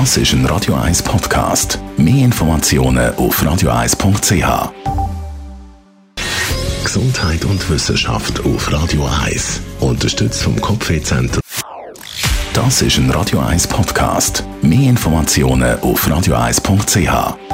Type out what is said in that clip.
Das ist ein Radio 1 Podcast. Mehr Informationen auf radio1.ch. Gesundheit und Wissenschaft auf Radio 1. Unterstützt vom Kopfwehzentrum. Das ist ein Radio 1 Podcast. Mehr Informationen auf radio1.ch.